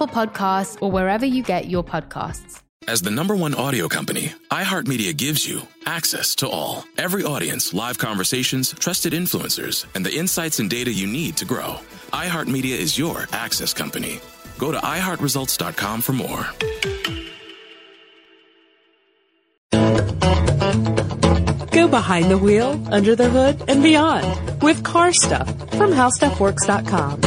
Apple Podcasts, or wherever you get your podcasts. As the number one audio company, iHeartMedia gives you access to all. Every audience, live conversations, trusted influencers, and the insights and data you need to grow. iHeartMedia is your access company. Go to iHeartResults.com for more. Go behind the wheel, under the hood, and beyond with car stuff from howstuffworks.com.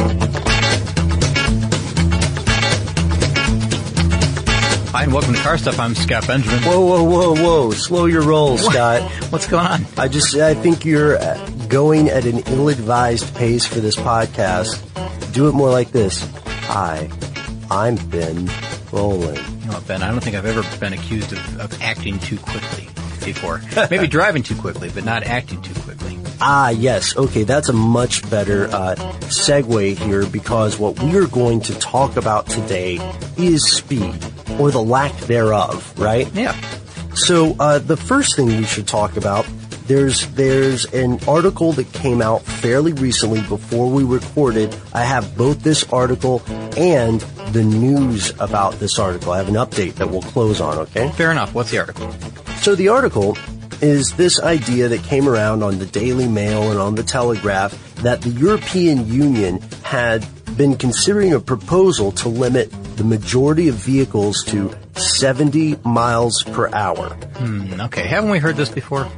Hi, and welcome to Car Stuff. I'm Scott Benjamin. Whoa, whoa, whoa, whoa! Slow your roll, Scott. What's going on? I just, I think you're uh, going at an ill-advised pace for this podcast. Do it more like this. Hi, I'm Ben Bowlin. You know, Ben, I don't think I've ever been accused of, of acting too quickly before. Maybe driving too quickly, but not acting too quickly. Ah, yes. Okay, that's a much better uh, segue here because what we are going to talk about today is speed, or the lack thereof, right? Yeah. So uh, the first thing we should talk about there's there's an article that came out fairly recently before we recorded. I have both this article and the news about this article. I have an update that we'll close on. Okay. Fair enough. What's the article? So the article is this idea that came around on the Daily Mail and on the Telegraph that the European Union had been considering a proposal to limit the majority of vehicles to 70 miles per hour. Hmm, okay. Haven't we heard this before?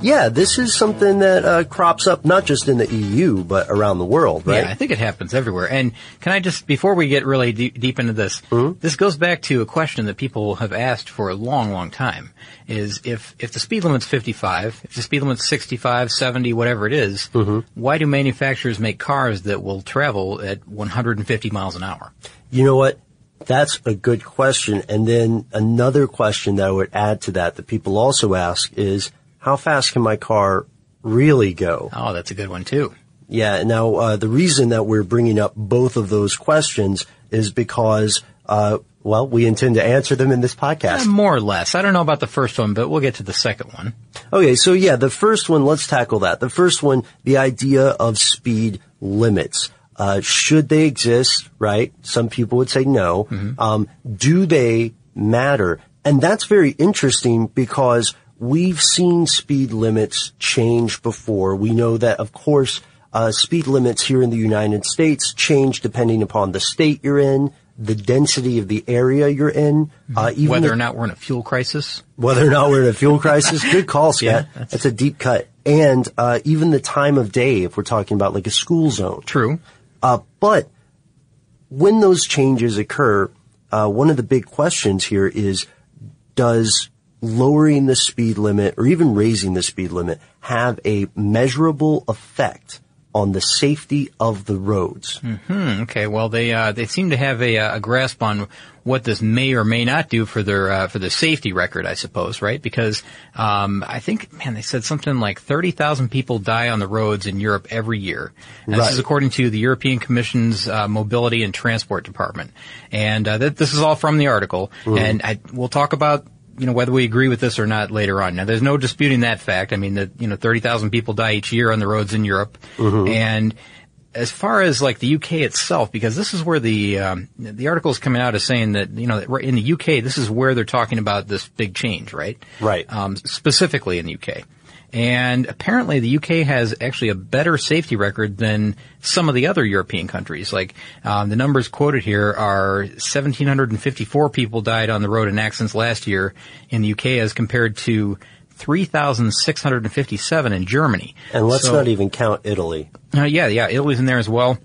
Yeah, this is something that uh, crops up not just in the EU but around the world, right? Yeah, I think it happens everywhere. And can I just, before we get really deep, deep into this, Mm-hmm. this goes back to a question that people have asked for a long, long time. Is if, if the speed limit's 55, if the speed limit's 65, 70, whatever it is, Mm-hmm. why do manufacturers make cars that will travel at 150 miles an hour? You know what? That's a good question. And then another question that I would add to that that people also ask is, how fast can my car really go? Oh, that's a good one too. Yeah. Now, uh, the reason that we're bringing up both of those questions is because, uh, well, we intend to answer them in this podcast. Uh, more or less. I don't know about the first one, but we'll get to the second one. Okay, so yeah, the first one, let's tackle that. The first one, the idea of speed limits. Uh, should they exist, right? Some people would say no. Um, do they matter? And that's very interesting because we've seen speed limits change before. We know that, of course, uh, speed limits here in the United States change depending upon the state you're in, the density of the area you're in, uh, even Whether the- or not we're in a fuel crisis. whether or not we're in a fuel crisis. Good call, Scott. Yeah, that's, that's- a deep cut. And uh, even the time of day, if we're talking about like a school zone. True. Uh, but when those changes occur, uh, one of the big questions here is, does lowering the speed limit or even raising the speed limit have a measurable effect on the safety of the roads? Hmm. Okay. Well, they uh, they seem to have a, uh, a grasp on what this may or may not do for their uh, for the safety record, I suppose, right? Because um, I think, man, they said something like thirty thousand people die on the roads in Europe every year. And This is according to the European Commission's uh, Mobility and Transport Department, and uh, that, this is all from the article. And I, we'll talk about. You know whether we agree with this or not later on. Now, there's no disputing that fact. I mean, that you know, thirty thousand people die each year on the roads in Europe, and as far as like the UK itself, because this is where the um, the article is coming out as saying that you know that in the UK this is where they're talking about this big change, right? Right. Um, specifically in the UK, And apparently the UK has actually a better safety record than some of the other European countries. Like, um, the numbers quoted here are 1,754 people died on the road in accidents last year in the UK as compared to 3,657 in Germany. And let's So- not even count Italy. uh, yeah, yeah, Italy's in there as well.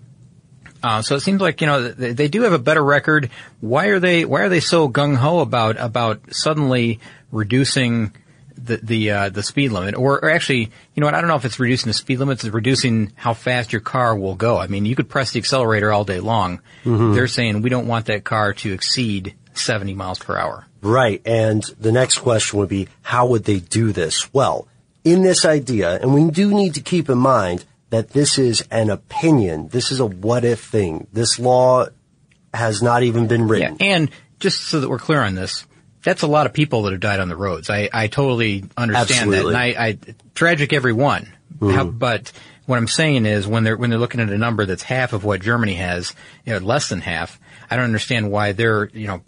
Uh, so it seems like you know they, they do have a better record. Why are they Why are they so gung ho about about suddenly reducing the the uh, the speed limit? Or, or actually, you know what? I don't know if it's reducing the speed limit. It's reducing how fast your car will go. I mean, you could press the accelerator all day long. They're saying we don't want that car to exceed 70 miles per hour. Right. And the next question would be, how would they do this? Well, in this idea, and we do need to keep in mind that this is an opinion. This is a what if thing. This law has not even been written. Yeah, and just so that we're clear on this, that's a lot of people that have died on the roads. I, I totally understand Absolutely. that. And I, I tragic every one. Mm-hmm. How, but what I'm saying is when they're when they're looking at a number that's half of what Germany has, you know, less than half, I don't understand why they're, you know,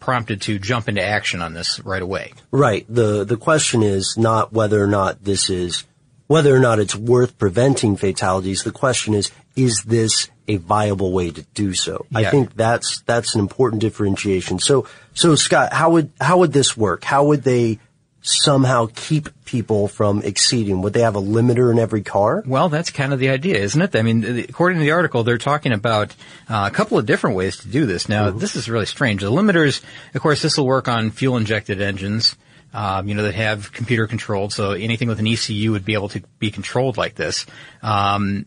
prompted to jump into action on this right away. Right. The the question is not whether or not this is whether or not it's worth preventing fatalities. The question is is this a viable way to do so? I think that's that's an important differentiation. So so Scott, how would how would this work? How would they somehow keep people from exceeding? Would they have a limiter in every car? Well, that's kind of the idea, isn't it? I mean, according to the article, they're talking about uh, a couple of different ways to do this. Now, this is really strange. The limiters, of course, this will work on fuel-injected engines, um, you know, that have computer controlled. So anything with an ECU would be able to be controlled like this. Um,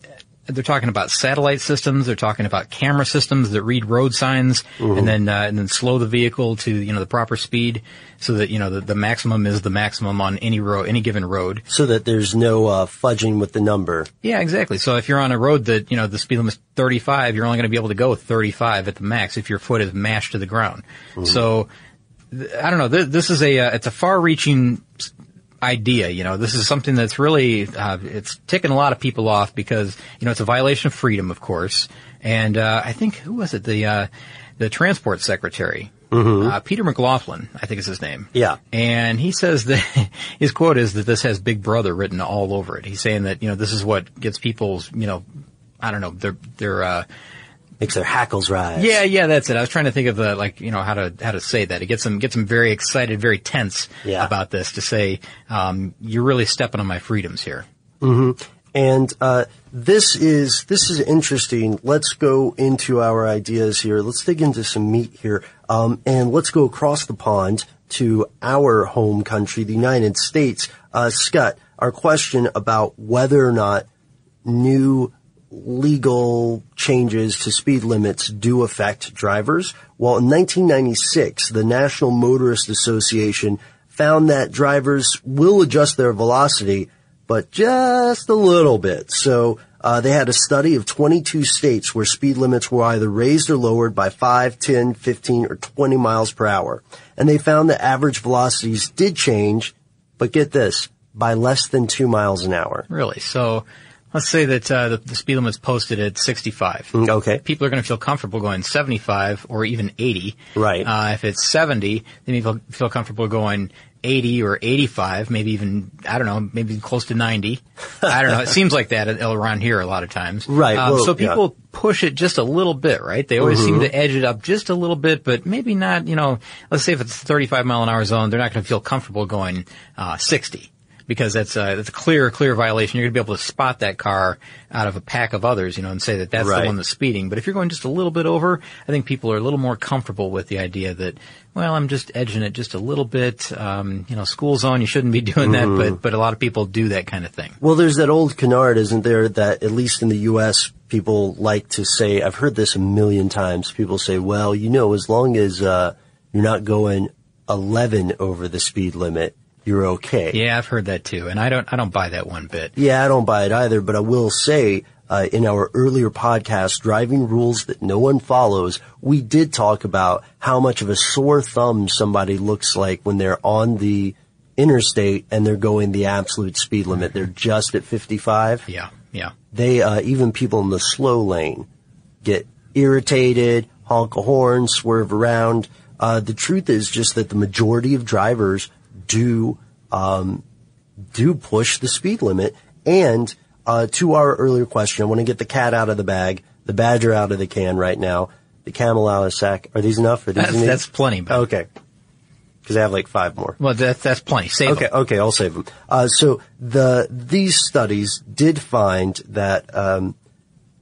they're talking about satellite systems. They're talking about camera systems that read road signs and then uh, and then slow the vehicle to you know the proper speed, so that you know the, the maximum is the maximum on any road, any given road. So that there's no uh, fudging with the number. Yeah, exactly. So if you're on a road that, you know, the speed limit is 35, you're only going to be able to go 35 at the max if your foot is mashed to the ground. So, th- I don't know, th- this is a, uh, it's a far-reaching idea, you know, this is something that's really, uh, it's ticking a lot of people off because, you know, it's a violation of freedom, of course. And, uh, I think, who was it? The, uh, the transport secretary, uh, Peter McLoughlin, I think is his name. Yeah. And he says that his quote is that this has Big Brother written all over it. He's saying that you know this is what gets people's you know I don't know their their uh, Makes their hackles rise. yeah yeah that's it. I was trying to think of the like you know how to how to say that. It gets them gets them very excited, very tense Yeah. about this to say um, you're really stepping on my freedoms here. And uh, this is this is interesting. Let's go into our ideas here. Let's dig into some meat here, um, and let's go across the pond to our home country, the United States. Uh, Scott, our question about whether or not new legal changes to speed limits do affect drivers. Well, in 1996, the National Motorist Association found that drivers will adjust their velocity, but just a little bit. So uh, they had a study of 22 states where speed limits were either raised or lowered by 5, 10, 15, or 20 miles per hour. And they found that average velocities did change, but get this, by less than 2 miles an hour. Really. So let's say that uh, the, the speed limit's posted at 65. Mm, Okay. People are going to feel comfortable going 75 or even 80. Right. Uh, if it's 70, they may feel, comfortable going 80 or 85, maybe even, I don't know, maybe close to 90. I don't know. It seems like that around here a lot of times. Right, Um, well, so yeah. people push it just a little bit, right? They always seem to edge it up just a little bit, but maybe not, you know, let's say if it's 35 mile an hour zone, they're not going to feel comfortable going, uh, 60 because that's a, that's a clear, clear violation. You're going to be able to spot that car out of a pack of others, you know, and say that that's Right. the one that's speeding. But if you're going just a little bit over, I think people are a little more comfortable with the idea that, well, I'm just edging it just a little bit. Um, you know, school zone, you shouldn't be doing that, but, but a lot of people do that kind of thing. Well, there's that old canard, isn't there, that at least in the U.S., people like to say, I've heard this a million times. People say, well, you know, as long as, uh, you're not going 11 over the speed limit, you're okay. Yeah, I've heard that too, and I don't, I don't buy that one bit. Yeah, I don't buy it either, but I will say, uh, in our earlier podcast, Driving Rules That No One Follows, we did talk about how much of a sore thumb somebody looks like when they're on the interstate and they're going the absolute speed limit. They're just at 55. Yeah, yeah. they uh, even people in the slow lane get irritated, honk a horn, swerve around. Uh, the truth is just that the majority of drivers do um, do push the speed limit. And uh, to our earlier question, I want to get the cat out of the bag, the badger out of the can right now, the camel out of the sack. Are these enough? Are these That's, that's plenty. But okay. Because I have like five more. Well, that's that's plenty. Save them. okay, them. okay, I'll save them. Uh, so the these studies did find that um,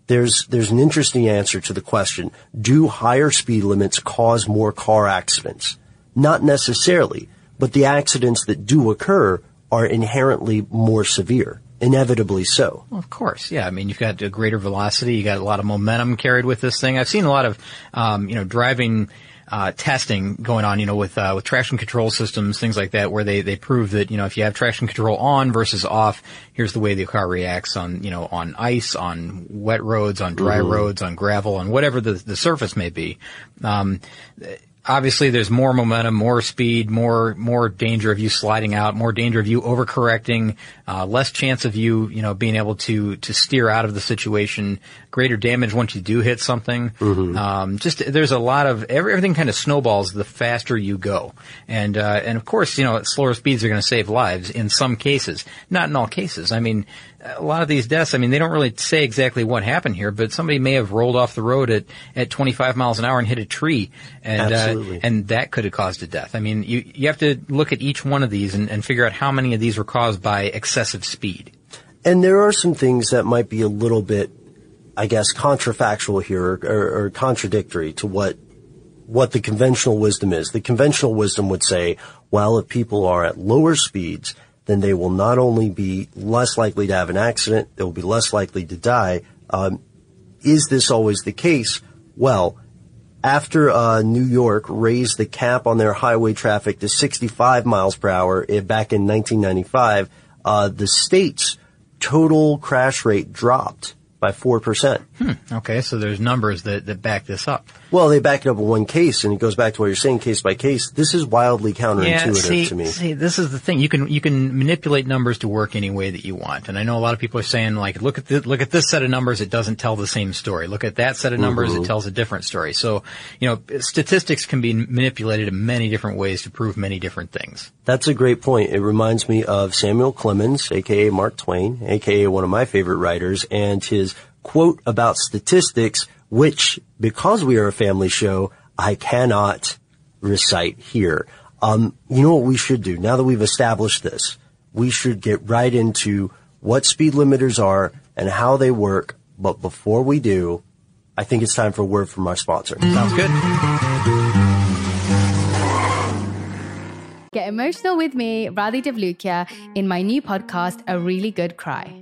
there's there's an interesting answer to the question: Do higher speed limits cause more car accidents? Not necessarily, but the accidents that do occur are inherently more severe. Inevitably so. Well, of course, yeah. I mean, you've got a greater velocity, you got a lot of momentum carried with this thing. I've seen a lot of, um, you know, driving uh, testing going on, you know, with uh, with traction control systems, things like that, where they they prove that you know if you have traction control on versus off, here's the way the car reacts on you know on ice, on wet roads, on dry Mhm. roads, on gravel, on whatever the the surface may be. Um, obviously there's more momentum, more speed, more more danger of you sliding out, more danger of you overcorrecting, uh, less chance of you you know being able to to steer out of the situation, greater damage once you do hit something. Um, just there's a lot of every, everything kind of snowballs the faster you go, and uh, and of course you know slower speeds are going to save lives in some cases, not in all cases. I mean. A lot of these deaths, I mean, they don't really say exactly what happened here, but somebody may have rolled off the road at, at 25 miles an hour and hit a tree, and uh, and that could have caused a death. I mean, you you have to look at each one of these and, and figure out how many of these were caused by excessive speed. And there are some things that might be a little bit, I guess, contrafactual here or, or, or contradictory to what what the conventional wisdom is. The conventional wisdom would say, well, if people are at lower speeds, then they will not only be less likely to have an accident, they will be less likely to die. Um, is this always the case? Well, after uh, New York raised the cap on their highway traffic to 65 miles per hour eh, back in 1995, uh, the state's total crash rate dropped by 4%. Hmm. Okay, so there's numbers that, that back this up. Well, they back it up in one case, and it goes back to what you're saying, case by case. This is wildly counterintuitive Yeah, see, to me. see, this is the thing. You can you can manipulate numbers to work any way that you want. And I know a lot of people are saying like, look at the, look at this set of numbers. It doesn't tell the same story. Look at that set of numbers. Mhm. It tells a different story. So, you know, statistics can be manipulated in many different ways to prove many different things. That's a great point. It reminds me of Samuel Clemens, aka Mark Twain, aka one of my favorite writers, and his quote about statistics, which, because we are a family show, I cannot recite here. Um, you know what we should do? Now that we've established this, we should get right into what speed limiters are and how they work. But before we do, I think it's time for a word from our sponsor. Sounds good. Get emotional with me, Radhi Devlukia, in my new podcast, A Really Good Cry.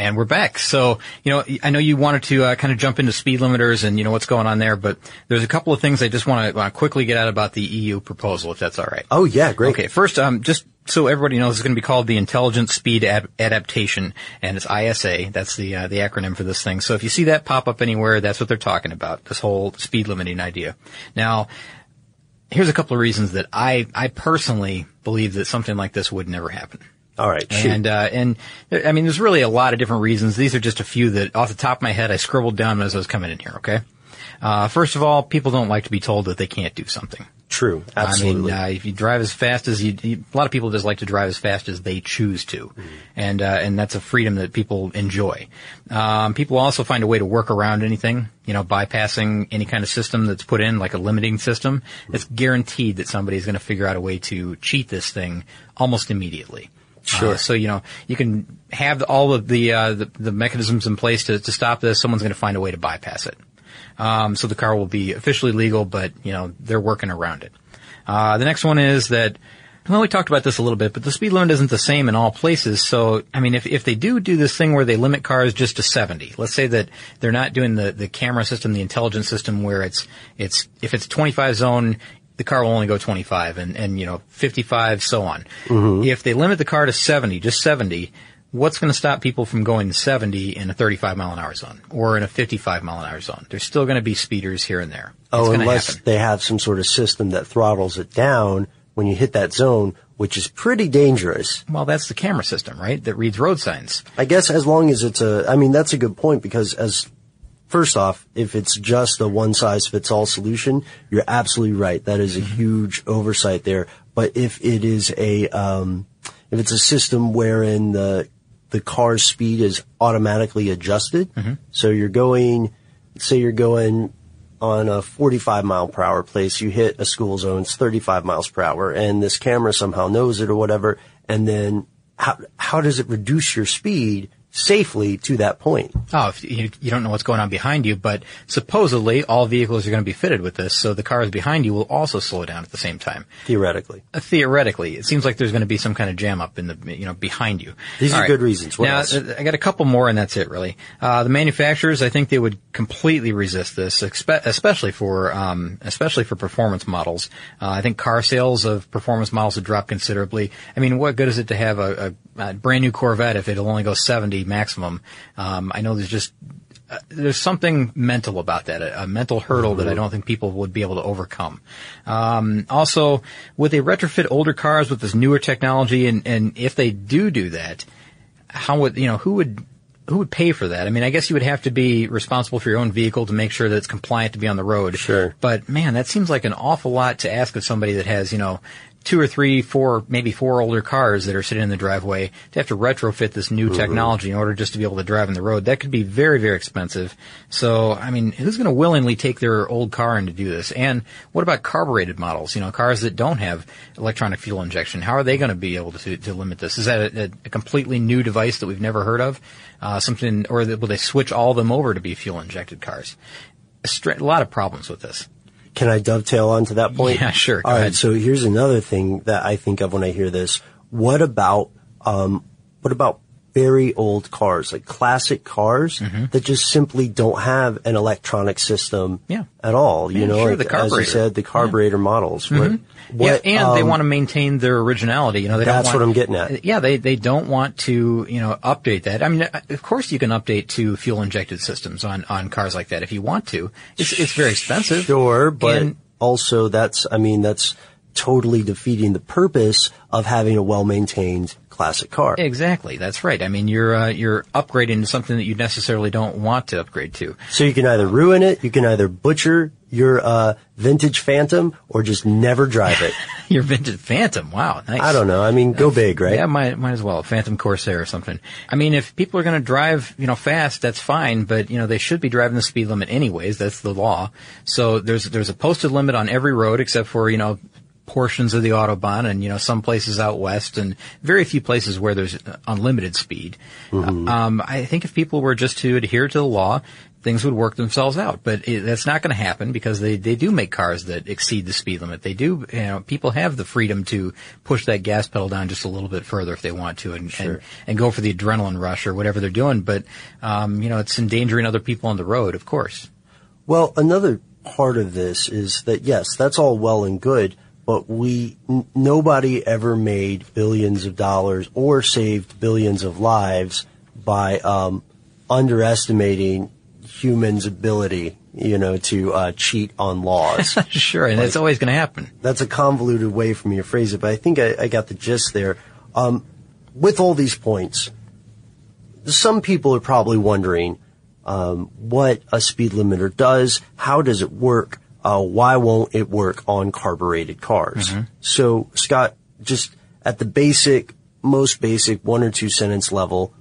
And we're back. So, you know, I know you wanted to uh, kind of jump into speed limiters and, you know, what's going on there, but there's a couple of things I just want to quickly get out about the EU proposal, if that's all right. Oh, yeah, great. Okay, first, um, just so everybody knows, it's going to be called the Intelligent Speed Ad- Adaptation, and it's ISA. That's the uh, the acronym for this thing. So if you see that pop up anywhere, that's what they're talking about. This whole speed limiting idea. Now, here's a couple of reasons that I I personally believe that something like this would never happen. All right. Shoot. And, uh, and, I mean, there's really a lot of different reasons. These are just a few that off the top of my head I scribbled down as I was coming in here, okay? Uh, first of all, people don't like to be told that they can't do something. True. Absolutely. I mean, uh, if you drive as fast as you, you, a lot of people just like to drive as fast as they choose to. Mm. And, uh, and that's a freedom that people enjoy. Um, people also find a way to work around anything, you know, bypassing any kind of system that's put in, like a limiting system. Mm. It's guaranteed that somebody's going to figure out a way to cheat this thing almost immediately. Sure. Uh, so you know you can have all of the uh, the, the, mechanisms in place to, to stop this. Someone's going to find a way to bypass it. Um, so the car will be officially legal, but you know they're working around it. Uh, the next one is that. Well, we talked about this a little bit, but the speed limit isn't the same in all places. So, I mean, if, if they do do this thing where they limit cars just to 70, let's say that they're not doing the, the camera system, the intelligence system where it's, it's, if it's 25 zone, the car will only go 25 and, and you know, 55, so on. Mm-hmm. If they limit the car to 70, just 70, what's going to stop people from going 70 in a 35 mile an hour zone or in a 55 mile an hour zone? There's still going to be speeders here and there. oh, unless they have some sort of system that throttles it down when you hit that zone, which is pretty dangerous. Well, that's the camera system, right? That reads road signs. I guess as long as it's a, I mean, that's a good point because as First off, if it's just a one size fits all solution, you're absolutely right. That is a mm-hmm. huge oversight there. But if it is a, um, if it's a system wherein the, the car's speed is automatically adjusted, mm-hmm. so you're going, say you're going on a 45 mile per hour place, you hit a school zone, it's 35 miles per hour, and this camera somehow knows it or whatever, and then how, how does it reduce your speed safely to that point. Oh, you, you, don't know what's going on behind you, but supposedly all vehicles are going to be fitted with this, so the cars behind you will also slow down at the same time. Theoretically. Uh, theoretically. It seems like there's going to be some kind of jam up in the, you know, behind you. These all are right. good reasons. What now, else? Uh, I got a couple more and that's it really. Uh, the manufacturers, I think they would completely resist this, especially for, um, especially for performance models. Uh, I think car sales of performance models would drop considerably. I mean, what good is it to have a, a, a brand new Corvette if it'll only go 70 maximum. Um, I know there's just uh, there's something mental about that, a, a mental hurdle that I don't think people would be able to overcome. Um, also, would they retrofit older cars with this newer technology? And, and if they do do that, how would you know who would who would pay for that? I mean, I guess you would have to be responsible for your own vehicle to make sure that it's compliant to be on the road. Sure. But man, that seems like an awful lot to ask of somebody that has, you know, two or three, four, maybe four older cars that are sitting in the driveway to have to retrofit this new mm-hmm. technology in order just to be able to drive on the road. That could be very, very expensive. So, I mean, who's going to willingly take their old car in to do this? And what about carbureted models? You know, cars that don't have electronic fuel injection. How are they going to be able to, to limit this? Is that a, a completely new device that we've never heard of? Uh, something, or will they switch all of them over to be fuel injected cars? A, str- a lot of problems with this. Can I dovetail onto that point? Yeah, sure. All right. So here's another thing that I think of when I hear this. What about, um, what about very old cars, like classic cars that just simply don't have an electronic system Mm-hmm. Yeah. at all. You Yeah, know, sure, like, as you said, the carburetor models. What, Mhm. what, yeah, and they um, want to maintain their originality. You know, they That's don't want, what I'm getting at. Yeah, they they don't want to you know update that. I mean, of course you can update to fuel injected systems on on cars like that if you want to. It's it's very expensive. Sure, but And- also that's, I mean, that's totally defeating the purpose of having a well-maintained classic car. Exactly, that's right. I mean, you're uh, you're upgrading to something that you necessarily don't want to upgrade to. So you can either ruin it, you can either butcher your uh, vintage Phantom, or just never drive it. Your vintage Phantom, wow, nice. I don't know. I mean, go big, right? Yeah, might might as well. Phantom Corsair or something. I mean, if people are going to drive, you know, fast, that's fine, but you know, they should be driving the speed limit anyways. That's the law. So there's there's a posted limit on every road except for you know portions of the autobahn and you know some places out west and very few places where there's unlimited speed. Um, I think if people were just to adhere to the law. Things would work themselves out, but it, that's not going to happen because they, they do make cars that exceed the speed limit. They do, you know, people have the freedom to push that gas pedal down just a little bit further if they want to and, and, and go for the adrenaline rush or whatever they're doing. But, um, you know, it's endangering other people on the road, of course. Well, another part of this is that yes, that's all well and good, but we n- nobody ever made billions of dollars or saved billions of lives by um, underestimating humans' ability, you know, to uh, cheat on laws. sure, and it's always going to happen. That's a convoluted way for me to phrase it, but I think I, I got the gist there. Um, with all these points, some people are probably wondering um, what a speed limiter does, how does it work, uh, why won't it work on carbureted cars? So, Scott, just at the basic, most basic one or two sentence level,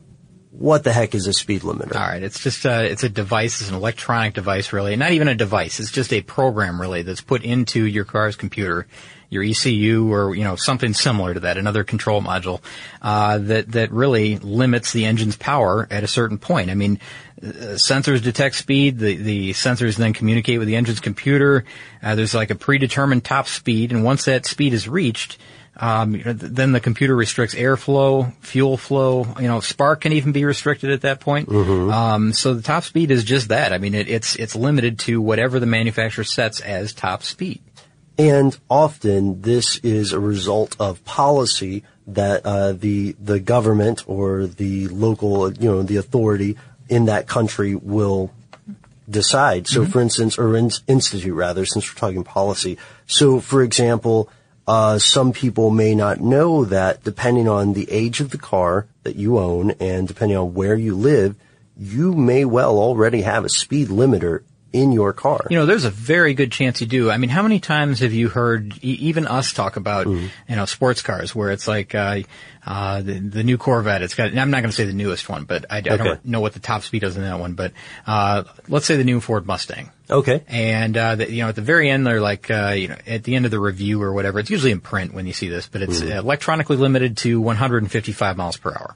what the heck is a speed limiter? All right, it's just uh, it's a device, it's an electronic device, really. Not even a device; it's just a program, really, that's put into your car's computer, your ECU, or you know something similar to that, another control module uh, that that really limits the engine's power at a certain point. I mean, uh, sensors detect speed. The the sensors then communicate with the engine's computer. Uh, there's like a predetermined top speed, and once that speed is reached. Um, you know, th- then the computer restricts airflow, fuel flow. You know, spark can even be restricted at that point. Um, so the top speed is just that. I mean, it, it's it's limited to whatever the manufacturer sets as top speed. And often this is a result of policy that uh, the the government or the local, you know, the authority in that country will decide. So, for instance, or in, institute rather, since we're talking policy. So, for example, uh, some people may not know that depending on the age of the car that you own and depending on where you live, you may well already have a speed limiter in your car. You know, there's a very good chance you do. I mean, how many times have you heard e- even us talk about, Mm-hmm. you know, sports cars where it's like, uh, uh, the, the new Corvette, it's got, and I'm not going to say the newest one, but I, I don't know what the top speed is in that one, but, uh, let's say the new Ford Mustang. Okay. And, uh, the, you know, at the very end, they're like, uh, you know, at the end of the review or whatever, it's usually in print when you see this, but it's Mhm. electronically limited to 155 miles per hour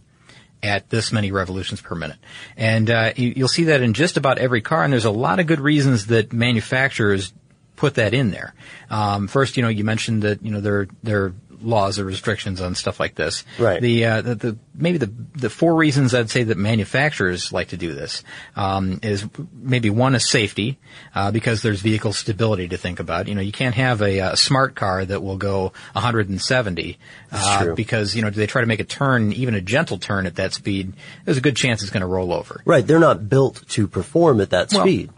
at this many revolutions per minute. And uh, you, you'll see that in just about every car, and there's a lot of good reasons that manufacturers put that in there. Um, first, you know, you mentioned that you know there are laws or restrictions on stuff like this. Right. The uh, the, the maybe the the four reasons I'd say that manufacturers like to do this um, is maybe one is safety uh, because there's vehicle stability to think about. You know, you can't have a, uh smart car that will go 170 uh, because you know they try to make a turn, even a gentle turn at that speed. There's a good chance it's going to roll over. Right, they're not built to perform at that Well, speed.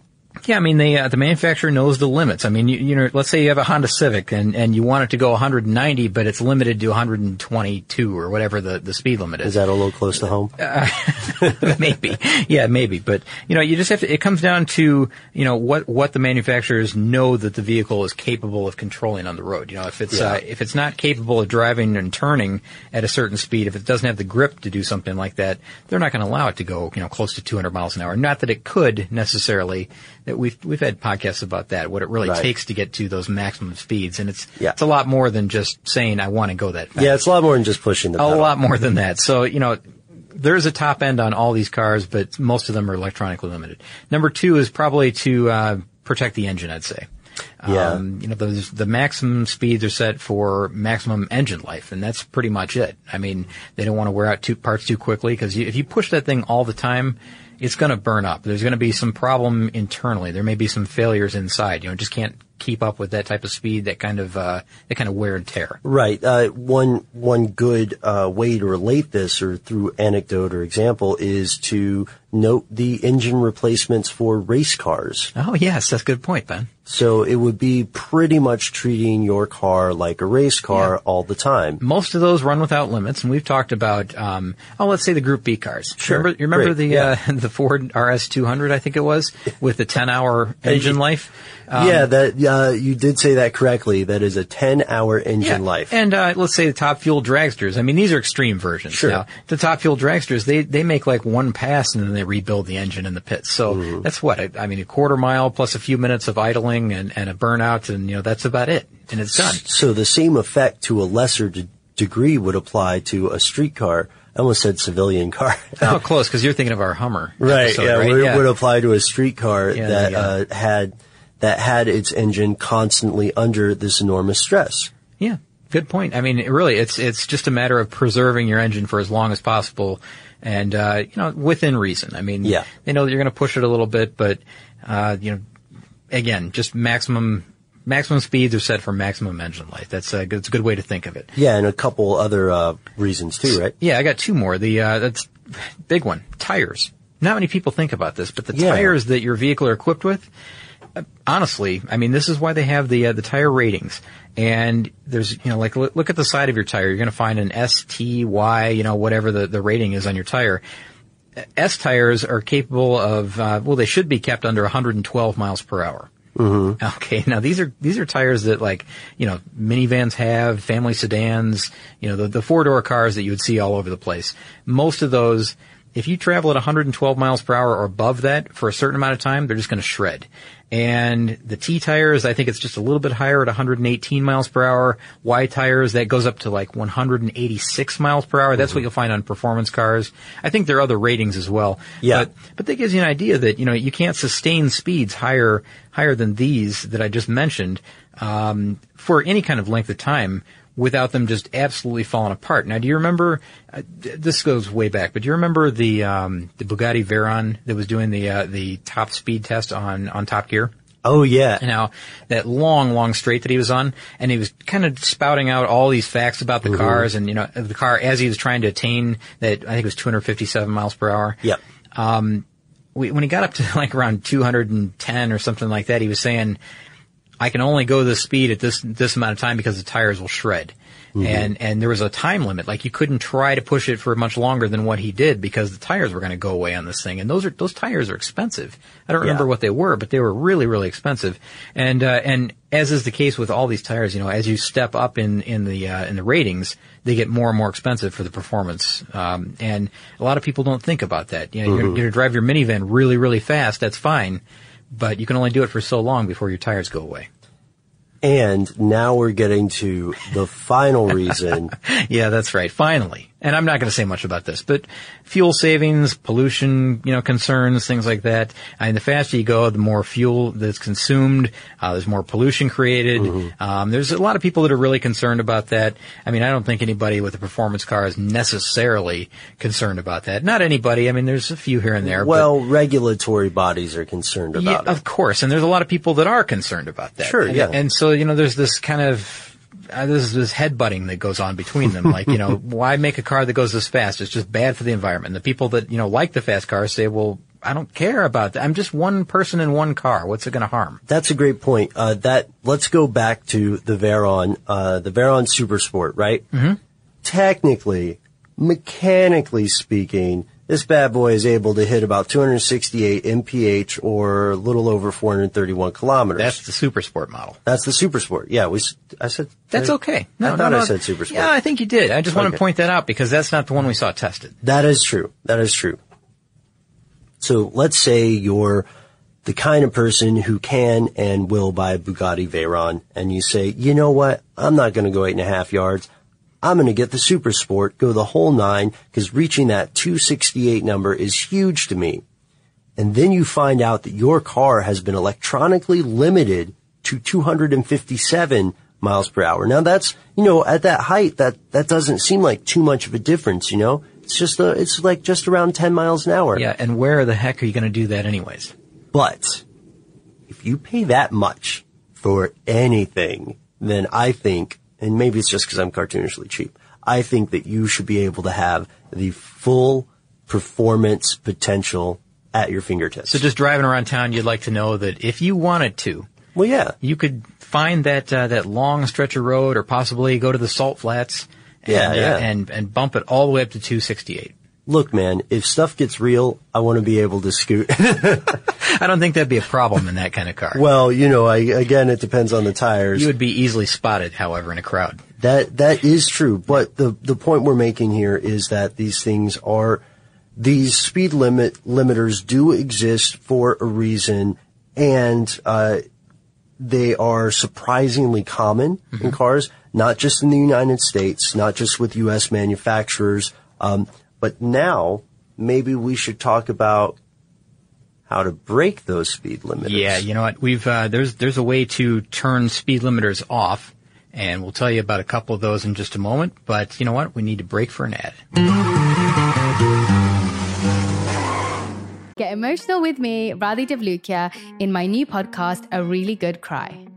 Yeah, I mean, they, uh, the manufacturer knows the limits. I mean, you, you know, let's say you have a Honda Civic and, and you want it to go 190, but it's limited to 122 or whatever the, the speed limit is. Is that a little close to home? maybe. Yeah, maybe. But, you know, you just have to, it comes down to, you know, what, what the manufacturers know that the vehicle is capable of controlling on the road. You know, if it's, Yeah. uh, if it's not capable of driving and turning at a certain speed, if it doesn't have the grip to do something like that, they're not going to allow it to go, you know, close to 200 miles an hour. Not that it could necessarily, that we've, we've had podcasts about that, what it really Right. takes to get to those maximum speeds. And it's, Yeah. it's a lot more than just saying, I want to go that fast Yeah, it's a lot more than just pushing the a lot more than that. So, you know, there's a top end on all these cars, but most of them are electronically limited. Number two is probably to uh, protect the engine, I'd say. Yeah. Um, you know, those, the maximum speeds are set for maximum engine life, and that's pretty much it. I mean, they don't want to wear out two parts too quickly because if you push that thing all the time, it's going to burn up. There's going to be some problem internally. There may be some failures inside. You know, just can't keep up with that type of speed, that kind of uh, that kind of wear and tear. Right. Uh, one one good uh, way to relate this, or through anecdote or example, is to note the engine replacements for race cars. Oh yes, that's a good point, Ben. So it would be pretty much treating your car like a race car Yeah. all the time. Most of those run without limits, and we've talked about, um, oh, let's say the Group B cars. Sure. Remember, you remember Great. the Yeah. uh, the Ford RS 200, I think it was, with the 10 hour engine life. Um, yeah, that uh, you did say that correctly. That is a ten-hour engine life. And uh, let's say the top fuel dragsters. I mean, these are extreme versions. Sure. Now, the top fuel dragsters, they they make like one pass and then they rebuild the engine in the pits. So Mm-hmm. that's what I, I mean, a quarter mile plus a few minutes of idling and, and a burnout, and you know that's about it, and it's done. So the same effect to a lesser de- degree would apply to a street car. I almost said civilian car. oh, close because you're thinking of our Hummer. Right, episode, yeah, right? would, would apply to a street car Yeah, that uh, uh, had that had its engine constantly under this enormous stress. Yeah, good point. I mean, really, it's it's just a matter of preserving your engine for as long as possible, and uh, you know, within reason. I mean, Yeah. they know that you're going to push it a little bit, but uh, you know, again, just maximum maximum speeds are set for maximum engine life. That's a good, it's a good way to think of it. Yeah, and a couple other uh, reasons too, right? Yeah, I got two more. The uh, that's big one. Tires. Not many people think about this, but the Yeah. tires that your vehicle are equipped with, honestly, I mean, this is why they have the uh, the tire ratings. And there's, you know, like look, at the side of your tire. You're going to find an S, T, Y, you know, whatever the the rating is on your tire. S tires are capable of, uh, well, they should be kept under 112 miles per hour. Mm-hmm. Okay, now these are these are tires that like you know minivans have, family sedans, you know the the four door cars that you would see all over the place. Most of those, if you travel at 112 miles per hour or above that for a certain amount of time, they're just going to shred. And the T tires, I think it's just a little bit higher at 118 miles per hour. Y tires, that goes up to like 186 miles per hour. That's what you'll find on performance cars. I think there are other ratings as well. Yeah. But, but that gives you an idea that, you know, you can't sustain speeds higher, higher than these that I just mentioned, um, for any kind of length of time without them just absolutely falling apart. Now, do you remember, uh, th- this goes way back, but do you remember the, um, the Bugatti Veyron that was doing the, uh, the top speed test on, on Top Gear? Oh yeah. Now, that long, long straight that he was on, and he was kind of spouting out all these facts about the Mhm. cars and, you know, the car as he was trying to attain that, I think it was 257 miles per hour. Yep. Um, we, when he got up to like around 210 or something like that, he was saying, I can only go this speed at this, this amount of time because the tires will shred. Mhm. And, and there was a time limit. Like you couldn't try to push it for much longer than what he did because the tires were going to go away on this thing. And those are, those tires are expensive. I don't remember Yeah. what they were, but they were really, really expensive. And, uh, and as is the case with all these tires, you know, as you step up in, in the, uh, in the ratings, they get more and more expensive for the performance. Um, and a lot of people don't think about that. You know, you're, Mhm. you're going to drive your minivan really, really fast. That's fine. But you can only do it for so long before your tires go away. And now we're getting to the final reason. yeah, that's right. Finally. And I'm not going to say much about this, but fuel savings, pollution, you know, concerns, things like that. And the faster you go, the more fuel that's consumed. Uh, there's more pollution created. Um, there's a lot of people that are really concerned about that. I mean, I don't think anybody with a performance car is necessarily concerned about that. Not anybody. I mean, there's a few here and there. but- well, regulatory bodies are concerned yeah, about it. of course. And there's a lot of people that are concerned about that. Sure, And- yeah. And so, you know, there's this kind of, uh, this this headbutting that goes on between them. Like, you know, why make a car that goes this fast? It's just bad for the environment. And The people that, you know, like the fast cars say, well, I don't care about that. I'm just one person in one car. What's it going to harm? That's a great point. Uh, that let's go back to the Veyron, uh, the Veyron Super Sport, right? Mm-hmm. Technically, mechanically speaking, this bad boy is able to hit about 268 mph or a little over 431 kilometers. That's the Super Sport model. That's the Super Sport. Yeah, we. I said That's I- okay. I thought I said Super Sport. Yeah, I think you did. I just want to point that out because that's not the one we saw tested. That is true. That is true. So let's say you're the kind of person who can and will buy a Bugatti Veyron and you say, you know what? I'm not going to go eight and a half yards. I'm going to get the Super Sport, go the whole nine because reaching that 268 number is huge to me. And then you find out that your car has been electronically limited to 257 miles per hour. Now that's, you know, at that height, that, that doesn't seem like too much of a difference, you know? It's just a, it's like just around 10 miles an hour. Yeah, and where the heck are you going to do that anyways? But if you pay that much for anything, then I think, and maybe it's just because I'm cartoonishly cheap, I think that you should be able to have the full performance potential at your fingertips. So just driving around town, you'd like to know that if you wanted to, well, yeah, you could find that uh, that long stretch of road, or possibly go to the salt flats, and, Yeah, yeah. uh, and and bump it all the way up to 268. Look, man, if stuff gets real, I want to be able to scoot. I don't think that'd be a problem in that kind of car. well, you know, I, again, it depends on the tires. You would be easily spotted, however, in a crowd. That that is true, but the the point we're making here is that these things are these speed limit limiters do exist for a reason, and uh, they are surprisingly common in cars, not just in the United States, not just with U.S. manufacturers, um, but now maybe we should talk about how to break those speed limiters. Yeah, you know what? We've uh, there's there's a way to turn speed limiters off, and we'll tell you about a couple of those in just a moment. But you know what? We need to break for an ad. Get emotional with me, Radhi Devlukia, in my new podcast, A Really Good Cry.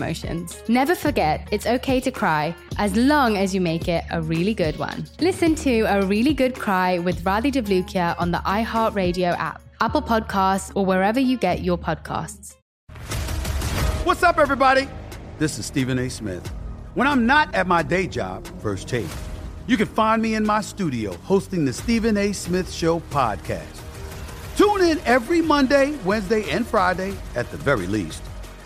emotions. Never forget, it's okay to cry as long as you make it a really good one. Listen to A Really Good Cry with Radhi Devlukia on the iHeartRadio app, Apple Podcasts, or wherever you get your podcasts. What's up, everybody? This is Stephen A. Smith. When I'm not at my day job, First Take, you can find me in my studio hosting the Stephen A. Smith Show podcast. Tune in every Monday, Wednesday, and Friday, at the very least,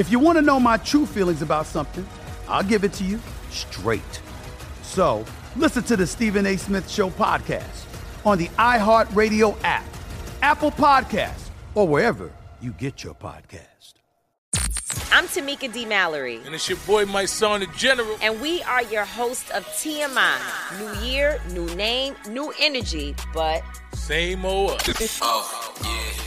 If you want to know my true feelings about something, I'll give it to you straight. So listen to the Stephen A. Smith Show podcast on the iHeartRadio app, Apple Podcasts, or wherever you get your podcast. I'm Tamika D. Mallory. And it's your boy, my son, the general. And we are your hosts of TMI. New year, new name, new energy, but. Same old us. Oh,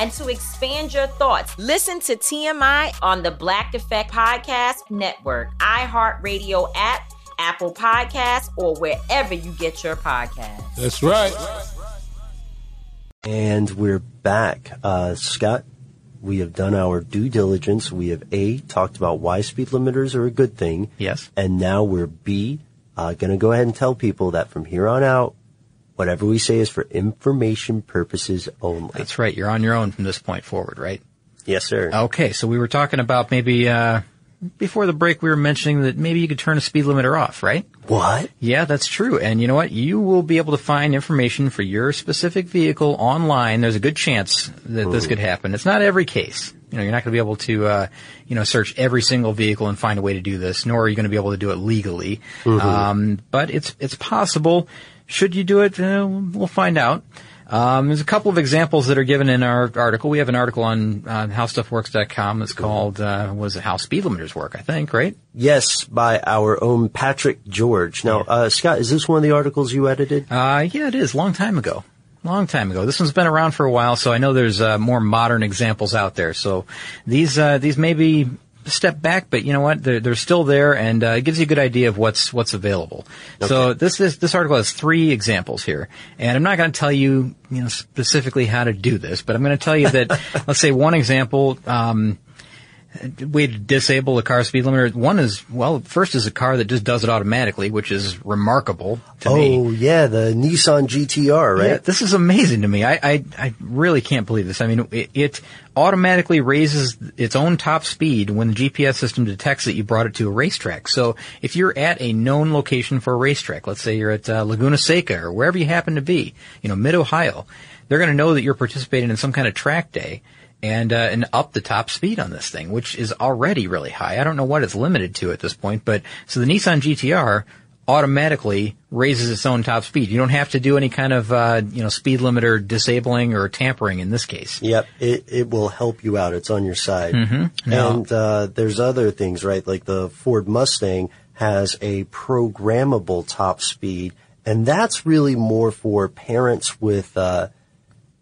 and to expand your thoughts, listen to TMI on the Black Effect Podcast Network, iHeartRadio app, Apple Podcasts, or wherever you get your podcasts. That's right. And we're back. Uh, Scott, we have done our due diligence. We have A, talked about why speed limiters are a good thing. Yes. And now we're B, uh, gonna go ahead and tell people that from here on out, whatever we say is for information purposes only. That's right. You're on your own from this point forward, right? Yes, sir. Okay, so we were talking about maybe uh, before the break. We were mentioning that maybe you could turn a speed limiter off, right? What? Yeah, that's true. And you know what? You will be able to find information for your specific vehicle online. There's a good chance that this could happen. It's not every case, You know, you're not going to be able to, uh, you know, search every single vehicle and find a way to do this, nor are you going to be able to do it legally. Mhm. Um, but it's it's possible. Should you do it? Uh, we'll find out. Um, there's a couple of examples that are given in our article. We have an article on uh, howstuffworks.com. It's called uh, was it how speed limiters work? I think right. Yes, by our own Patrick George. Now, uh, Scott, is this one of the articles you edited? Uh, yeah, it is. Long time ago. Long time ago. This one's been around for a while, so I know there's uh, more modern examples out there. So these uh, these may be step back, but you know what? They're, they're still there, and uh, it gives you a good idea of what's what's available. So this this this article has three examples here, and I'm not going to tell you you know specifically how to do this, but I'm going to tell you that let's say one example. Um, way to disable a car speed limiter. One is, well, first is a car that just does it automatically, which is remarkable to me. oh, yeah, the Nissan GTR, right? Yeah, this is amazing to me. I, I, I really can't believe this. I mean, it, it automatically raises its own top speed when the GPS system detects that you brought it to a racetrack. So if you're at a known location for a racetrack, let's say you're at uh, Laguna Seca or wherever you happen to be, you know, mid Ohio, they're going to know that you're participating in some kind of track day. And, uh, and up the top speed on this thing, which is already really high. I don't know what it's limited to at this point, but so the Nissan GTR automatically raises its own top speed. You don't have to do any kind of, uh, you know, speed limiter disabling or tampering in this case. Yep, it, it will help you out. It's on your side. Mhm. Now- And uh, there's other things, right? Like the Ford Mustang has a programmable top speed, and that's really more for parents with uh,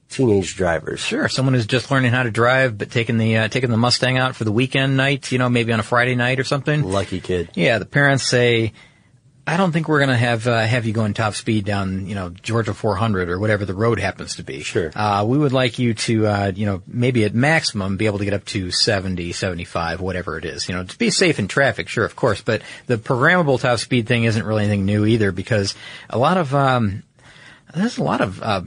teenage drivers. Sure, someone who's just learning how to drive, but taking the uh, taking the Mustang out for the weekend night, you know, maybe on a Friday night or something. Lucky kid. Yeah, the parents say, "I don't think we're going to have uh, have you going top speed down, you know, Georgia 400 or whatever the road happens to be. Sure. Uh, we would like you to, uh, you know, maybe at maximum be able to get up to 70, 75, whatever it is. You know, to be safe in traffic, sure, of course. But the programmable top speed thing isn't really anything new either because a lot of um, there's a lot of uh,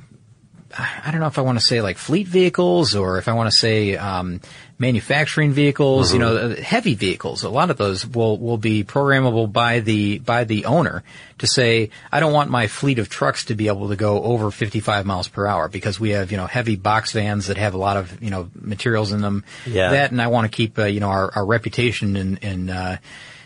I don't know if I want to say like fleet vehicles or if I want to say um, manufacturing vehicles. You know, uh, heavy vehicles. A lot of those will will be programmable by the by the owner to say, I don't want my fleet of trucks to be able to go over 55 miles per hour because we have you know heavy box vans that have a lot of you know materials in them. Yeah. That and I want to keep uh, you know our, our reputation in in uh,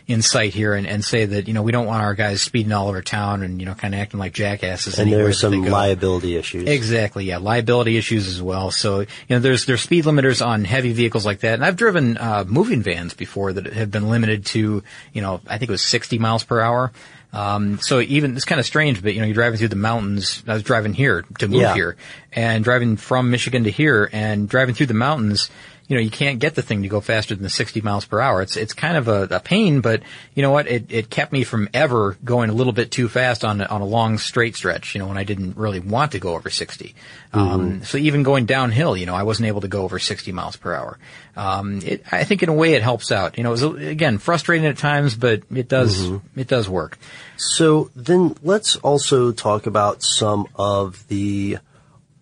in sight here and, and say that you know we don't want our guys speeding all over town and you know kind of acting like jackasses. And there are some liability issues. Exactly, yeah, liability issues as well. So you know, there's there's speed limiters on heavy vehicles like that, and I've driven uh, moving vans before that have been limited to you know I think it was 60 miles per hour. Um, so even it's kind of strange, but you know you're driving through the mountains. I was driving here to move Yeah. here, and driving from Michigan to here, and driving through the mountains. You know, you can't get the thing to go faster than the 60 miles per hour. It's it's kind of a, a pain, but you know what? It it kept me from ever going a little bit too fast on a- on a long straight stretch. You know, when I didn't really want to go over 60. Um, so even going downhill, you know, I wasn't able to go over 60 miles per hour. Um, it, I think in a way it helps out. You know, it was again frustrating at times, but it does Mhm. it does work. So then let's also talk about some of the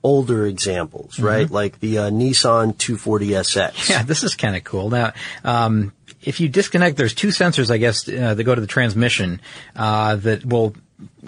older examples, right? Like the uh, Nissan 240SX. Yeah, this is kind of cool. Now, um, if you disconnect, there's two sensors, I guess, uh, that go to the transmission uh, that will.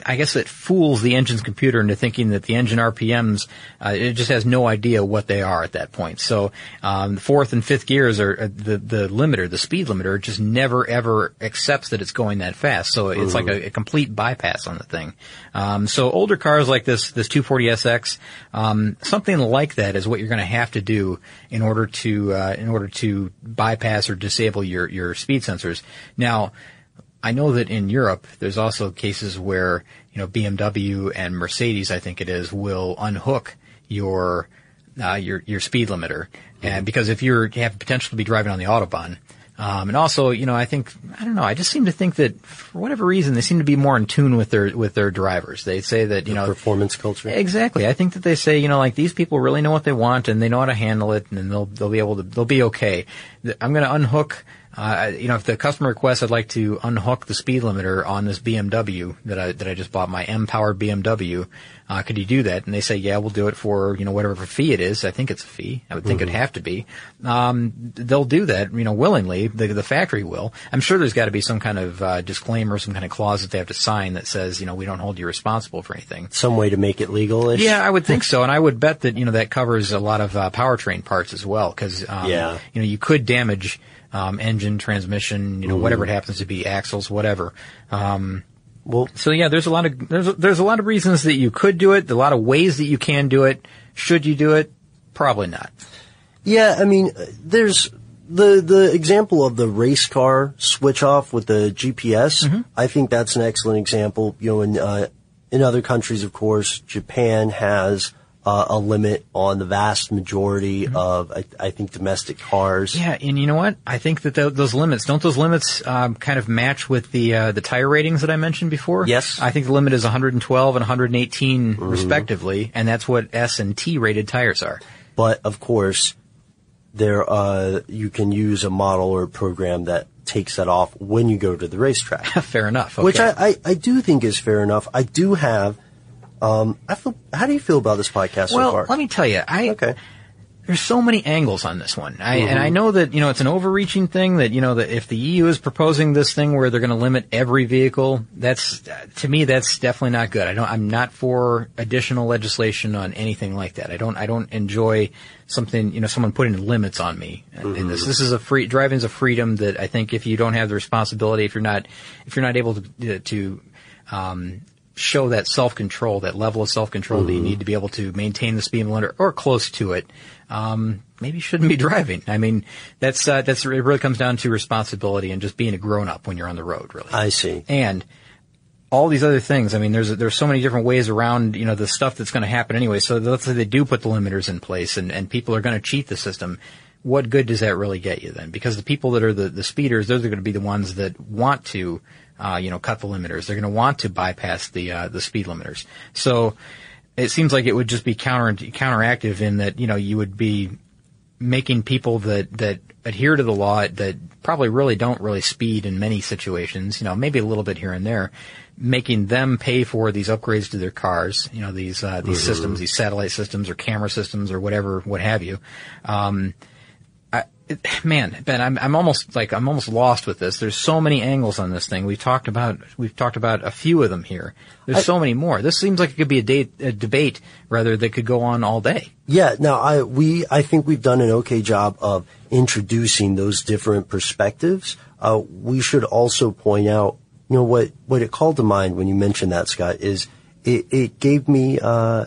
I guess it fools the engine's computer into thinking that the engine RPMs, uh, it just has no idea what they are at that point. So, um, the fourth and fifth gears are uh, the, the limiter, the speed limiter just never ever accepts that it's going that fast. So it's like a, a complete bypass on the thing. Um, so older cars like this, this 240SX, um, something like that is what you're going to have to do in order to, uh, in order to bypass or disable your, your speed sensors. Now, I know that in Europe, there's also cases where, you know, BMW and Mercedes, I think it is, will unhook your, uh, your, your speed limiter. And because if you're, you have the potential to be driving on the Autobahn, um, and also, you know, I think, I don't know, I just seem to think that for whatever reason, they seem to be more in tune with their, with their drivers. They say that, you know, performance culture. Exactly. I think that they say, you know, like these people really know what they want and they know how to handle it and then they'll, they'll be able to, they'll be okay. I'm going to unhook, Uh, you know, if the customer requests, I'd like to unhook the speed limiter on this BMW that I that I just bought, my M-powered BMW. Uh, could you do that? And they say, yeah, we'll do it for you know whatever fee it is. I think it's a fee. I would think Mm-hmm. it'd have to be. Um, they'll do that, you know, willingly. The the factory will. I'm sure there's got to be some kind of uh, disclaimer, some kind of clause that they have to sign that says, you know, we don't hold you responsible for anything. Some way to make it legal-ish. Yeah, I would think so, and I would bet that you know that covers a lot of uh, powertrain parts as well, because um, Yeah. you know you could damage um, engine, transmission, you know whatever it happens to be, axles, whatever. Um, well, so yeah, there's a lot of there's a, there's a lot of reasons that you could do it, a lot of ways that you can do it. Should you do it? Probably not. Yeah, I mean, there's the the example of the race car switch off with the GPS. Mm-hmm. I think that's an excellent example. You know, in uh, in other countries, of course, Japan has uh, a limit on the vast majority of, I, I think, domestic cars. Mm-hmm. Yeah, and you know what? I think that th- those limits don't those limits um, kind of match with the uh, the tire ratings that I mentioned before. Yes. I think the limit is 112 and 118 Mm-hmm. respectively, and that's what S and T rated tires are. But of course, there uh, you can use a model or a program that takes that off when you go to the racetrack. Fair enough. Which. I, I, I do think is fair enough. I do have. Um, I feel. How do you feel about this podcast well, so far? let me tell you, I okay. there's so many angles on this one. I, Mhm. And I know that, you know, it's an overreaching thing that, you know, that if the EU is proposing this thing where they're going to limit every vehicle, that's, to me, that's definitely not good. I don't, I'm not for additional legislation on anything like that. I don't, I don't enjoy something, you know, someone putting limits on me in this. This is a free, driving is a freedom that I think if you don't have the responsibility, if you're not, if you're not able to, to, um, show that self-control, that level of self-control that you need to be able to maintain the speed limit or close to it, um, maybe you shouldn't be driving. I mean, that's, uh, that's, it really comes down to responsibility and just being a grown-up when you're on the road, really. I see. And all these other things, I mean, there's, there's so many different ways around, you know, the stuff that's going to happen anyway. So let's say they do put the limiters in place and, and people are going to cheat the system. What good does that really get you then? Because the people that are the, the speeders, those are going to be the ones that want to, uh, you know, cut the limiters. They're going to want to bypass the, uh, the speed limiters. So it seems like it would just be counter, counteractive in that, you know, you would be making people that, that adhere to the law that probably really don't really speed in many situations, you know, maybe a little bit here and there, making them pay for these upgrades to their cars, you know, these, uh, these Mhm. systems, these satellite systems or camera systems or whatever, what have you. Um, it, man, Ben, I'm, I'm almost like, I'm almost lost with this. There's so many angles on this thing. We've talked about, we've talked about a few of them here. There's I- so many more. This seems like it could be a, date, a debate, rather, that could go on all day. Yeah. Now, I we I think we've done an okay job of introducing those different perspectives. Uh, we should also point out, you know, what what it called to mind when you mentioned that, Scott, is it, it gave me uh,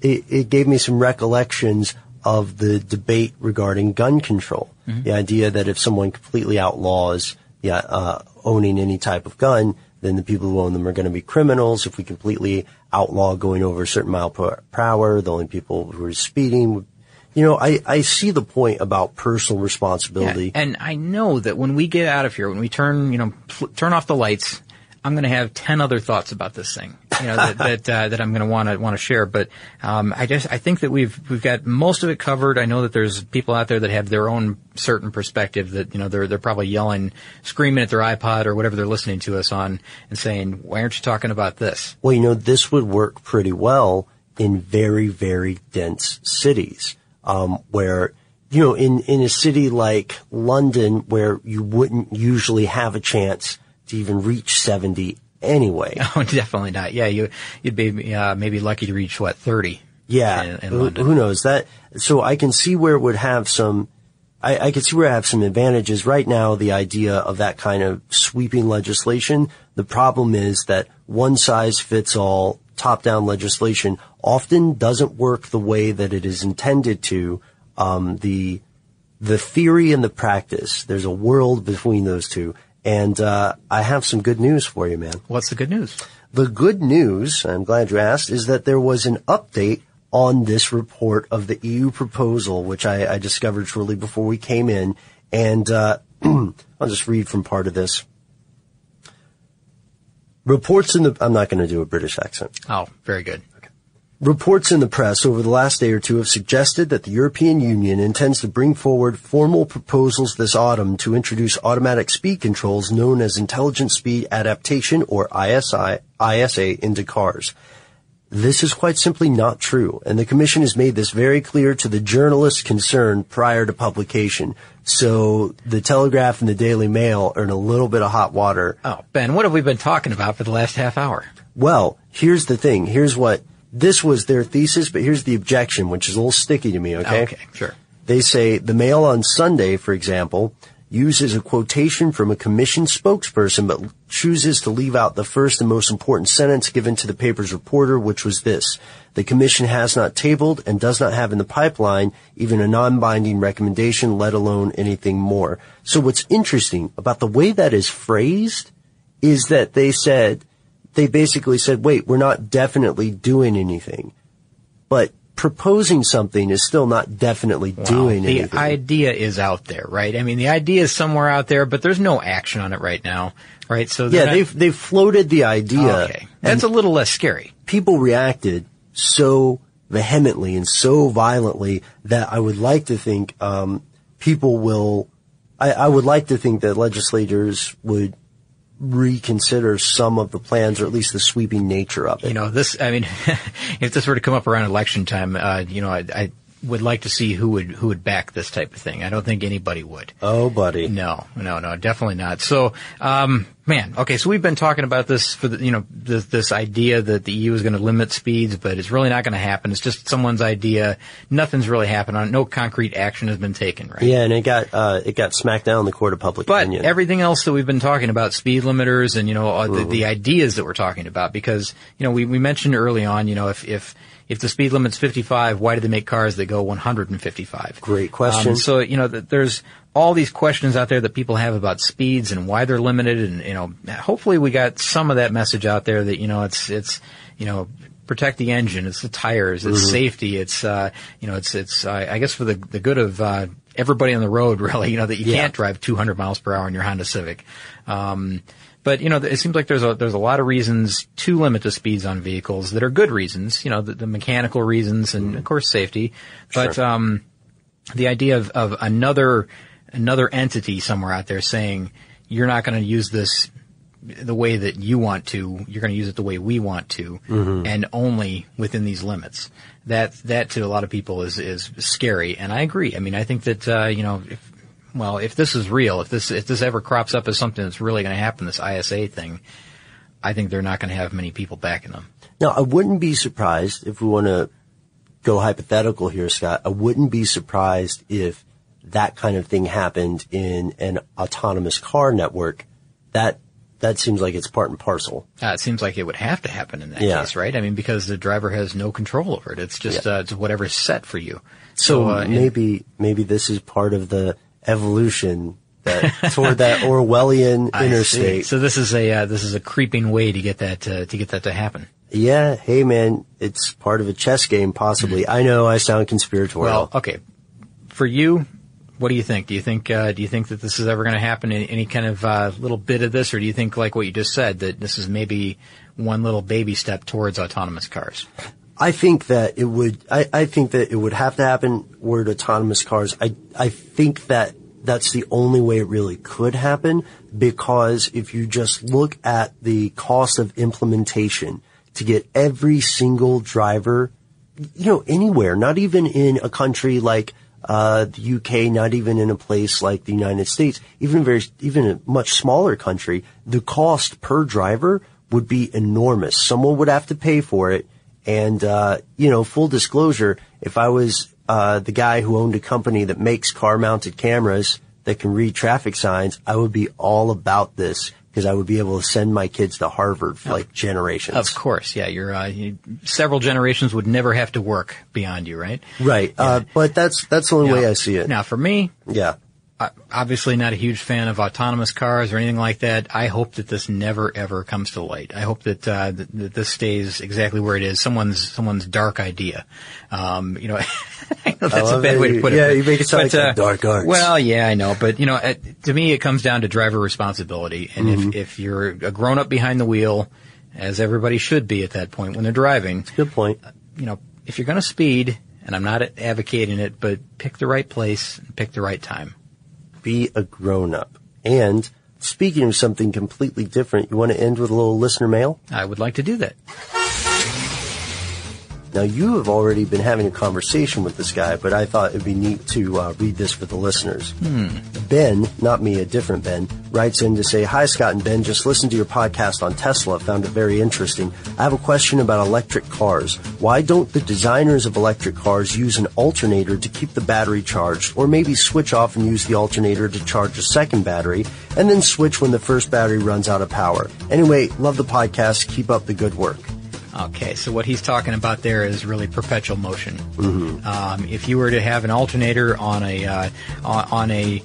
it, it gave me some recollections of the debate regarding gun control. Mhm. The idea that if someone completely outlaws yeah, uh, owning any type of gun, then the people who own them are going to be criminals. If we completely outlaw going over a certain mile per, hour, the only people who are speeding you know, I, I see the point about personal responsibility. Yeah, and I know that when we get out of here, when we turn, you know, turn off the lights, I'm going to have ten other thoughts about this thing, you know, that that, uh, that I'm going to want to want to share. But um, I just I think that we've we've got most of it covered. I know that there's people out there that have their own certain perspective that you know they're they're probably yelling, screaming at their iPod or whatever they're listening to us on, and saying, "Why aren't you talking about this?" Well, you know, this would work pretty well in very, very dense cities, um, where, you know, in, in a city like London, where you wouldn't usually have a chance to even reach 70 anyway. Oh, definitely not. Yeah, you you'd be uh, maybe lucky to reach what thirty. Yeah, in, in who, London. who knows that? So I can see where it would have some. I, I can see where I have some advantages. Right now, the idea of that kind of sweeping legislation. The problem is that one size fits all top-down legislation often doesn't work the way that it is intended to. Um, the the theory and the practice. There's a world between those two. And uh, I have some good news for you, man. What's the good news? The good news, I'm glad you asked, is that there was an update on this report of the EU proposal, which I, I discovered shortly before we came in. And uh, I'll just read from part of this. Reports in the, I'm not going to do a British accent. Oh, very good. Reports in the press over the last day or two have suggested that the European Union intends to bring forward formal proposals this autumn to introduce automatic speed controls known as intelligent speed adaptation or ISI, ISA into cars. This is quite simply not true, and the Commission has made this very clear to the journalists concerned prior to publication. So the Telegraph and the Daily Mail are in a little bit of hot water. Oh, Ben, what have we been talking about for the last half hour? Well, here's the thing. Here's what this was their thesis, but here's the objection, which is a little sticky to me, okay? Okay, sure. They say the Mail on Sunday, for example, uses a quotation from a commission spokesperson, but chooses to leave out the first and most important sentence given to the paper's reporter, which was this. The commission has not tabled and does not have in the pipeline even a non-binding recommendation, let alone anything more. So what's interesting about the way that is phrased is that they said, they basically said, wait, we're not definitely doing anything. But proposing something is still not definitely doing the anything. The idea is out there, right? I mean, the idea is somewhere out there, but there's no action on it right now, right? So yeah, not- they've, they've floated the idea. Okay. That's a little less scary. People reacted so vehemently and so violently that I would like to think, um, people will, I, I would like to think that legislators would reconsider some of the plans or at least the sweeping nature of it. You know, this, I mean, if this were to come up around election time, uh, you know, I, I would like to see who would, who would back this type of thing. I don't think anybody would. Oh, buddy. No, no, no, definitely not. So, um, man, okay, so we've been talking about this for the, you know, this, this idea that the EU is going to limit speeds, but it's really not going to happen. It's just someone's idea. Nothing's really happened on it. No concrete action has been taken, right? Yeah, and it got, uh, it got smacked down in the court of public But opinion. everything else that we've been talking about, speed limiters and, you know, the, Mhm. the ideas that we're talking about, because, you know, we, we mentioned early on, you know, if, if, if the speed limit's 55, why do they make cars that go 155? Great question. Um, so, you know, th- there's all these questions out there that people have about speeds and why they're limited and, you know, hopefully we got some of that message out there that, you know, it's, it's, you know, protect the engine, it's the tires, it's Mhm. safety, it's, uh, you know, it's, it's, uh, I guess for the, the good of, uh, everybody on the road, really, you know, that you Yeah. can't drive 200 miles per hour in your Honda Civic. Um, but you know, it seems like there's a there's a lot of reasons to limit the speeds on vehicles that are good reasons. You know, the, the mechanical reasons and of course safety. But Sure. um, the idea of, of another another entity somewhere out there saying you're not going to use this the way that you want to, you're going to use it the way we want to, Mhm. and only within these limits. That that to a lot of people is is scary, and I agree. I mean, I think that uh, you know, if, well, if this is real, if this if this ever crops up as something that's really going to happen, this ISA thing, I think they're not going to have many people backing them. Now, I wouldn't be surprised if we want to go hypothetical here, Scott. I wouldn't be surprised if that kind of thing happened in an autonomous car network. That that seems like it's part and parcel. Uh, it seems like it would have to happen in that Yeah. case, right? I mean, because the driver has no control over it. It's just uh, it's whatever's set for you. So, uh, and- maybe maybe this is part of the evolution that toward that Orwellian see. interstate. So this is a uh, this is a creeping way to get that uh, to get that to happen. Yeah, hey man, it's part of a chess game possibly. I know I sound conspiratorial. Well, okay. For you, what do you think? Do you think uh, do you think that this is ever going to happen? Any, any kind of uh, little bit of this, or do you think, like what you just said, that this is maybe one little baby step towards autonomous cars? I think that it would. I, I think that it would have to happen word autonomous cars. I I think that that's the only way it really could happen because if you just look at the cost of implementation to get every single driver, you know, anywhere, not even in a country like uh, the UK, not even in a place like the United States, even very, even a much smaller country, the cost per driver would be enormous. Someone would have to pay for it. And, uh, you know, full disclosure, if I was, uh, the guy who owned a company that makes car mounted cameras that can read traffic signs, I would be all about this because I would be able to send my kids to Harvard for like generations. Of course, yeah. You're uh, you, several generations would never have to work beyond you, right? Right. Uh, but that's, that's the only way I see it. Now, for me, yeah. Uh, obviously not a huge fan of autonomous cars or anything like that. I hope that this never ever comes to light. I hope that, uh, that, that this stays exactly where it is. Someone's someone's dark idea. Um, you know, know that's a bad that way you- to put it. yeah, you make it sound but, like uh, dark arts. Well, yeah, I know, but you know, uh, to me, it comes down to driver responsibility. And Mhm. if if you're a grown up behind the wheel, as everybody should be at that point when they're driving, good point. you know, if you're going to speed, and I'm not advocating it, but pick the right place and pick the right time. Be a grown up. And speaking of something completely different, you want to end with a little listener mail? I would like to do that. Now, you have already been having a conversation with this guy, but I thought it'd be neat to uh, read this for the listeners. Hmm. Ben, not me, a different Ben, writes in to say, Hi, Scott and Ben. Just listened to your podcast on Tesla. Found it very interesting. I have a question about electric cars. Why don't the designers of electric cars use an alternator to keep the battery charged, or maybe switch off and use the alternator to charge a second battery, and then switch when the first battery runs out of power? Anyway, love the podcast. Keep up the good work. Okay, so what he's talking about there is really perpetual motion. Mm-hmm. Um, if you were to have an alternator on a uh, on on a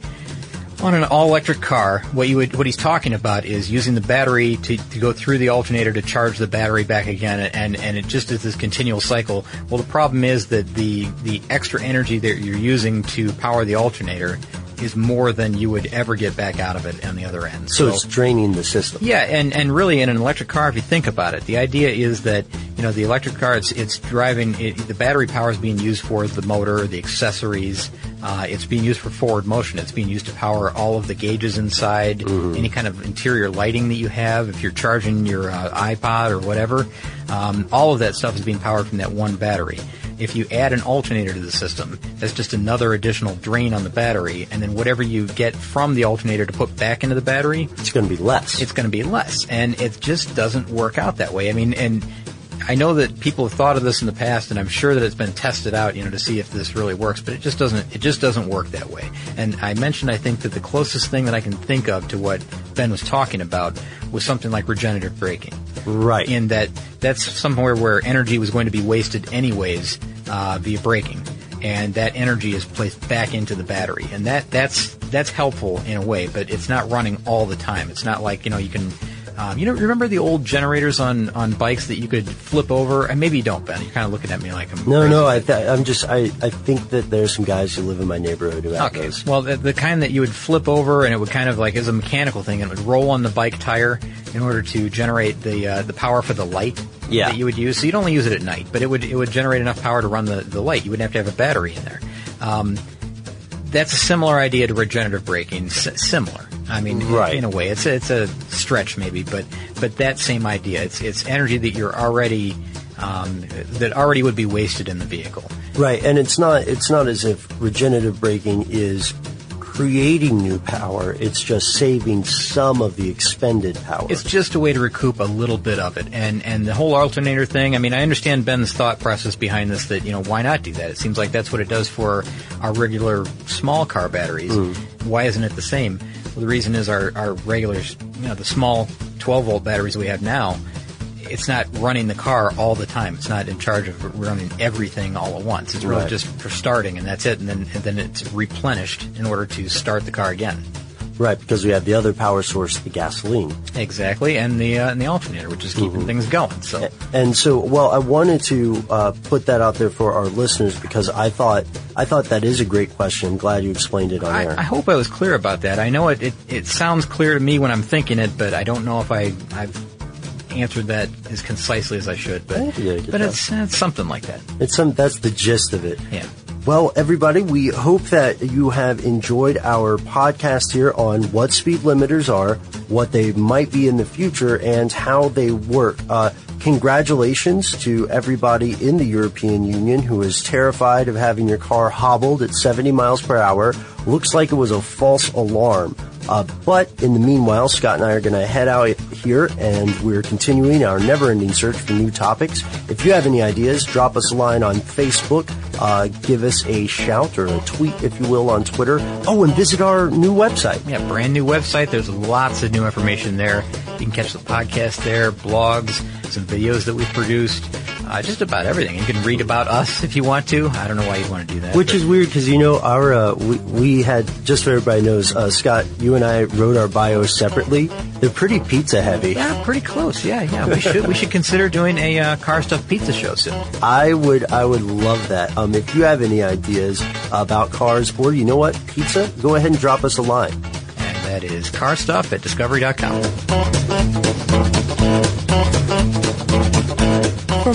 on an all electric car, what you would what he's talking about is using the battery to, to go through the alternator to charge the battery back again, and and it just is this continual cycle. Well, the problem is that the the extra energy that you're using to power the alternator is more than you would ever get back out of it on the other end. So, it's draining the system. Yeah, and, and really in an electric car, if you think about it, the idea is that you know the electric car it's it's driving it, the battery power is being used for the motor, the accessories. Uh, it's being used for forward motion. It's being used to power all of the gauges inside, any kind of interior lighting that you have. If you're charging your uh, iPod or whatever, um, all of that stuff is being powered from that one battery. If you add an alternator to the system, that's just another additional drain on the battery, and then whatever you get from the alternator to put back into the battery, it's going to be less. It's going to be less, and it just doesn't work out that way. I mean, and I know that people have thought of this in the past, and I'm sure that it's been tested out, you know, to see if this really works. But it just doesn't. It just doesn't work that way. And I mentioned, I think that the closest thing that I can think of to what Ben was talking about was something like regenerative braking. Right. In that that's somewhere where energy was going to be wasted anyways uh, via braking, and that energy is placed back into the battery, and that that's that's helpful in a way, but it's not running all the time. It's not like you know you can. Um, you know, remember the old generators on, on bikes that you could flip over? And maybe you don't, Ben. You're kind of looking at me like I'm No, crazy. no, I th- I'm just, I, I think that there's some guys who live in my neighborhood who have Okay. those. Well, the, the kind that you would flip over and it would kind of like as a mechanical thing, and it would roll on the bike tire in order to generate the uh, the power for the light Yeah. that you would use. So you'd only use it at night, but it would it would generate enough power to run the, the light. You wouldn't have to have a battery in there. Um, that's a similar idea to regenerative braking. S- similar. I mean, Right. in a way, it's a, it's a stretch maybe, but but that same idea. It's it's energy that you're already um, that already would be wasted in the vehicle. Right, and it's not, it's not as if regenerative braking is creating new power, it's just saving some of the expended power. It's just a way to recoup a little bit of it, and and the whole alternator thing. I mean, I understand Ben's thought process behind this. That you know, why not do that? It seems like that's what it does for our regular small car batteries. Why isn't it the same? The reason is our our regular, you know, the small 12 volt batteries we have now. It's not running the car all the time. It's not in charge of running everything all at once. It's really Right. just for starting, and that's it. And then and then it's replenished in order to start the car again. right, because we have the other power source, the gasoline. Exactly, and the uh, and the alternator, which is keeping things going. So. And so, well, I wanted to uh, put that out there for our listeners because I thought I thought that is a great question. I'm glad you explained it on I, air. I hope I was clear about that. I know it, it, it sounds clear to me when I'm thinking it, but I don't know if I, I've answered that as concisely as I should. But, think you did a good but it's, it's something like that. It's some that's the gist of it. Yeah. Well, everybody, we hope that you have enjoyed our podcast here on what speed limiters are, what they might be in the future, and how they work. Uh, congratulations to everybody in the European Union who is terrified of having your car hobbled at 70 miles per hour. Looks like it was a false alarm. Uh, but in the meanwhile, Scott and I are going to head out here and we're continuing our never ending search for new topics. If you have any ideas, drop us a line on Facebook, uh, give us a shout or a tweet, if you will, on Twitter. Oh, and visit our new website. Yeah, brand new website. There's lots of new information there. You can catch the podcast there, blogs, some videos that we've produced, uh, just about everything. You can read about us if you want to. I don't know why you'd want to do that. Which but- is weird because you know our uh, we, we had just so everybody knows uh, Scott you and I wrote our bios separately. They're pretty pizza heavy. yeah, pretty close. Yeah, yeah. We should we should consider doing a uh, car stuff pizza show soon. I would I would love that. Um, if you have any ideas about cars or you know what pizza, go ahead and drop us a line. And that is car stuff at discovery.com.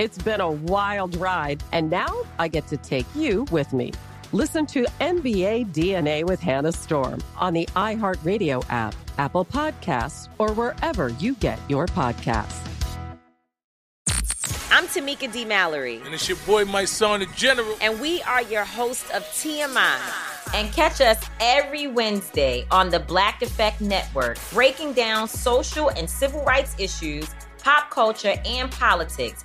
It's been a wild ride, and now I get to take you with me. Listen to NBA DNA with Hannah Storm on the iHeartRadio app, Apple Podcasts, or wherever you get your podcasts. I'm Tamika D. Mallory. And it's your boy, my son, the general. And we are your hosts of TMI. And catch us every Wednesday on the Black Effect Network, breaking down social and civil rights issues, pop culture, and politics